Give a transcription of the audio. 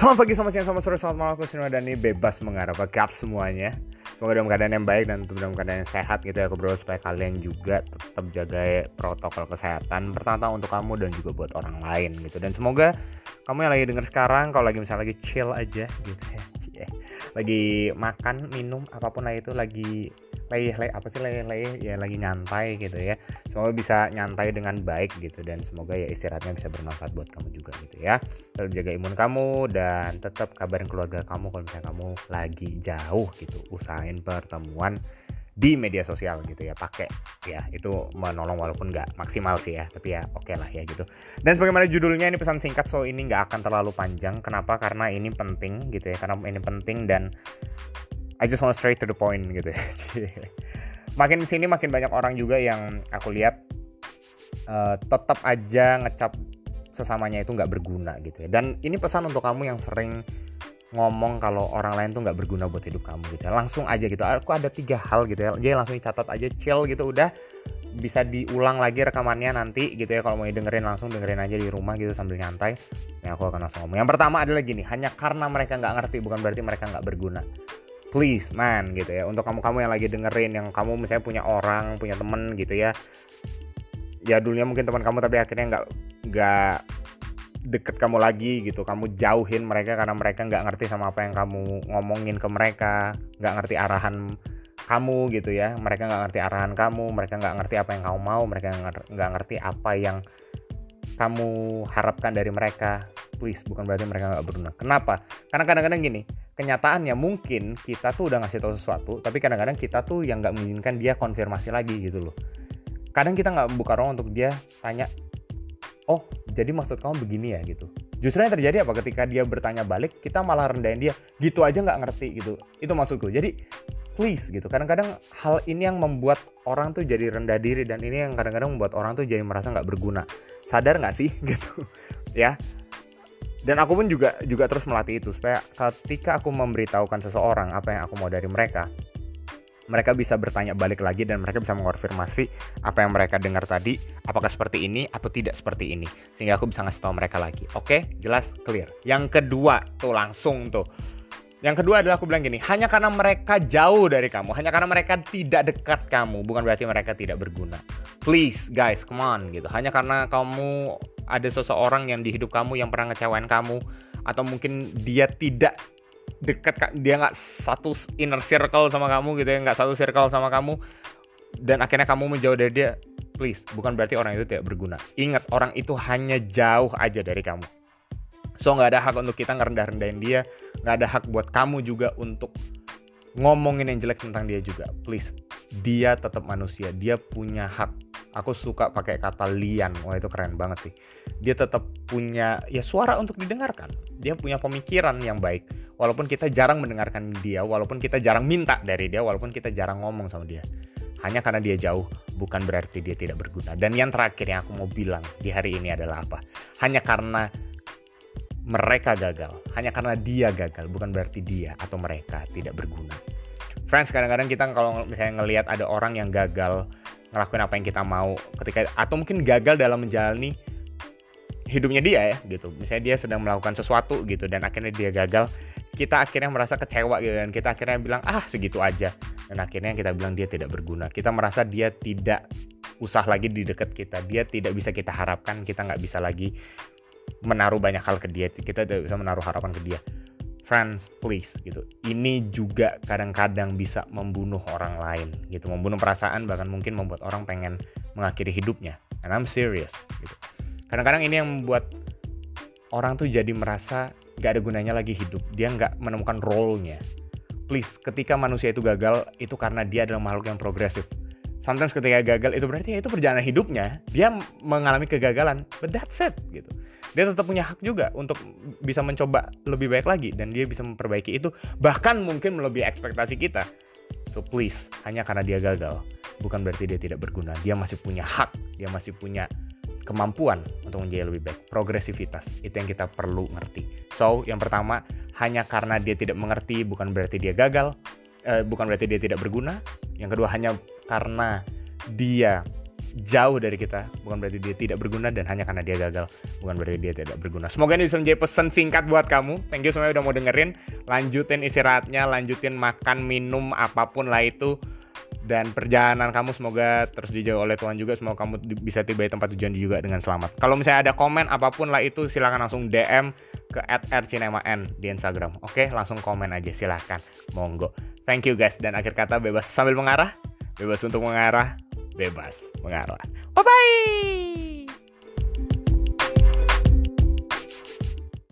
Selamat pagi, selamat siang, selamat sore, selamat malam, aku Sinwa Dani bebas mengarah gap semuanya. Semoga dalam keadaan yang baik dan dalam keadaan yang sehat gitu ya Aku berdoa supaya kalian juga tetap jaga protokol kesehatan Pertama-tama untuk kamu dan juga buat orang lain gitu. Dan semoga kamu yang lagi denger sekarang Kalau lagi misalnya lagi chill aja gitu ya Lagi makan, minum, apa pun lah itu Lagi lagi apa sih lagi ya lagi nyantai gitu ya. Semoga bisa nyantai dengan baik gitu dan semoga ya istirahatnya bisa bermanfaat buat kamu juga gitu ya. Tetap jaga imun kamu dan tetap kabarin keluarga kamu kalau misalnya kamu lagi jauh gitu. Usahain pertemuan di media sosial gitu ya pakai ya. Itu menolong walaupun nggak maksimal sih ya tapi ya oke okay lah ya gitu. Dan sebagaimana judulnya ini pesan singkat so ini nggak akan terlalu panjang. Kenapa? Karena ini penting gitu ya karena ini penting dan I just want straight to the point gitu ya. makin sini makin banyak orang juga yang aku lihat uh, tetap aja ngecap sesamanya itu nggak berguna gitu ya. Dan ini pesan untuk kamu yang sering ngomong kalau orang lain tuh nggak berguna buat hidup kamu gitu ya. Langsung aja gitu. Aku ada tiga hal gitu ya. Jadi langsung dicatat aja, chill gitu udah bisa diulang lagi rekamannya nanti gitu ya kalau mau dengerin langsung dengerin aja di rumah gitu sambil nyantai ya aku akan langsung ngomong yang pertama adalah gini hanya karena mereka nggak ngerti bukan berarti mereka nggak berguna please man gitu ya. Untuk kamu-kamu yang lagi dengerin yang kamu misalnya punya orang punya temen gitu ya. Ya dulunya mungkin teman kamu tapi akhirnya nggak nggak deket kamu lagi gitu. Kamu jauhin mereka karena mereka nggak ngerti sama apa yang kamu ngomongin ke mereka. Nggak ngerti arahan kamu gitu ya. Mereka nggak ngerti arahan kamu mereka nggak ngerti apa yang kamu mau mereka nggak ngerti apa yang kamu harapkan dari mereka please bukan berarti mereka nggak berguna. Kenapa? Karena kadang-kadang gini kenyataannya mungkin kita tuh udah ngasih tahu sesuatu tapi kadang-kadang kita tuh yang nggak menginginkan dia konfirmasi lagi gitu loh. Kadang kita nggak buka ruang untuk dia tanya oh jadi maksud kamu begini ya? gitu. Justru yang terjadi apa? Ketika dia bertanya balik kita malah rendahin dia gitu aja nggak ngerti gitu. Itu maksudku. Jadi please gitu. Kadang-kadang hal ini yang membuat orang tuh jadi rendah diri dan ini yang kadang-kadang membuat orang tuh jadi merasa nggak berguna. Sadar nggak sih? Gitu. Ya dan aku pun juga juga terus melatih itu supaya ketika aku memberitahukan seseorang apa yang aku mau dari mereka mereka bisa bertanya balik lagi dan mereka bisa mengonfirmasi apa yang mereka dengar tadi apakah seperti ini atau tidak seperti ini sehingga aku bisa ngasih tahu mereka lagi. Oke jelas clear. Yang kedua tuh langsung tuh yang kedua adalah aku bilang gini, hanya karena mereka jauh dari kamu, hanya karena mereka tidak dekat kamu, bukan berarti mereka tidak berguna. Please guys, come on gitu. Hanya karena kamu ada seseorang yang di hidup kamu yang pernah ngecewain kamu, atau mungkin dia tidak dekat, dia nggak satu inner circle sama kamu gitu ya, nggak satu circle sama kamu, dan akhirnya kamu menjauh dari dia, please, bukan berarti orang itu tidak berguna. Ingat, orang itu hanya jauh aja dari kamu So nggak ada hak untuk kita ngerendah-rendahin dia, nggak ada hak buat kamu juga untuk ngomongin yang jelek tentang dia juga. Please, dia tetap manusia, dia punya hak. Aku suka pakai kata lian, wah itu keren banget sih. Dia tetap punya ya suara untuk didengarkan. Dia punya pemikiran yang baik. Walaupun kita jarang mendengarkan dia, walaupun kita jarang minta dari dia, walaupun kita jarang ngomong sama dia. Hanya karena dia jauh, bukan berarti dia tidak berguna. Dan yang terakhir yang aku mau bilang di hari ini adalah apa? Hanya karena mereka gagal. Hanya karena dia gagal bukan berarti dia atau mereka tidak berguna. Friends kadang-kadang kita kalau misalnya ngelihat ada orang yang gagal ngelakuin apa yang kita mau ketika atau mungkin gagal dalam menjalani hidupnya dia ya gitu. Misalnya dia sedang melakukan sesuatu gitu dan akhirnya dia gagal kita akhirnya merasa kecewa gitu dan kita akhirnya bilang ah segitu aja. Dan akhirnya kita bilang dia tidak berguna. Kita merasa dia tidak usah lagi di dekat kita dia tidak bisa kita harapkan kita nggak bisa lagi menaruh banyak hal ke dia. Kita tidak bisa menaruh harapan ke dia. Friends please gitu. Ini juga kadang-kadang bisa membunuh orang lain gitu. Membunuh perasaan bahkan mungkin membuat orang pengen mengakhiri hidupnya. And I'm serious gitu. Kadang-kadang ini yang membuat orang tuh jadi merasa gak ada gunanya lagi hidup. Dia nggak menemukan role-nya. Please ketika manusia itu gagal itu karena dia adalah makhluk yang progresif. Sometimes ketika gagal itu berarti ya itu perjalanan hidupnya. Dia mengalami kegagalan but that's it gitu dia tetap punya hak juga untuk bisa mencoba lebih baik lagi dan dia bisa memperbaiki itu. Bahkan mungkin melebihi ekspektasi kita. So please hanya karena dia gagal bukan berarti dia tidak berguna. Dia masih punya hak dia masih punya kemampuan untuk menjadi lebih baik. Progresivitas itu yang kita perlu ngerti. So yang pertama hanya karena dia tidak mengerti bukan berarti dia gagal eh, bukan berarti dia tidak berguna. Yang kedua hanya karena dia jauh dari kita. Bukan berarti dia tidak berguna dan hanya karena dia gagal. Bukan berarti dia tidak berguna. Semoga ini bisa menjadi pesan singkat buat kamu. Thank you semuanya udah mau dengerin. Lanjutin istirahatnya lanjutin makan minum apa pun lah itu. Dan perjalanan kamu semoga terus dijaga oleh Tuhan juga. Semoga kamu bisa tiba di tempat tujuan juga dengan selamat. Kalau misalnya ada komen apa pun lah itu silahkan langsung DM ke @rcinema_n di Instagram. Oke langsung komen aja silahkan monggo. Thank you guys. Dan akhir kata bebas. Sambil mengarah bebas untuk mengarah bebas mengarah. Bye bye.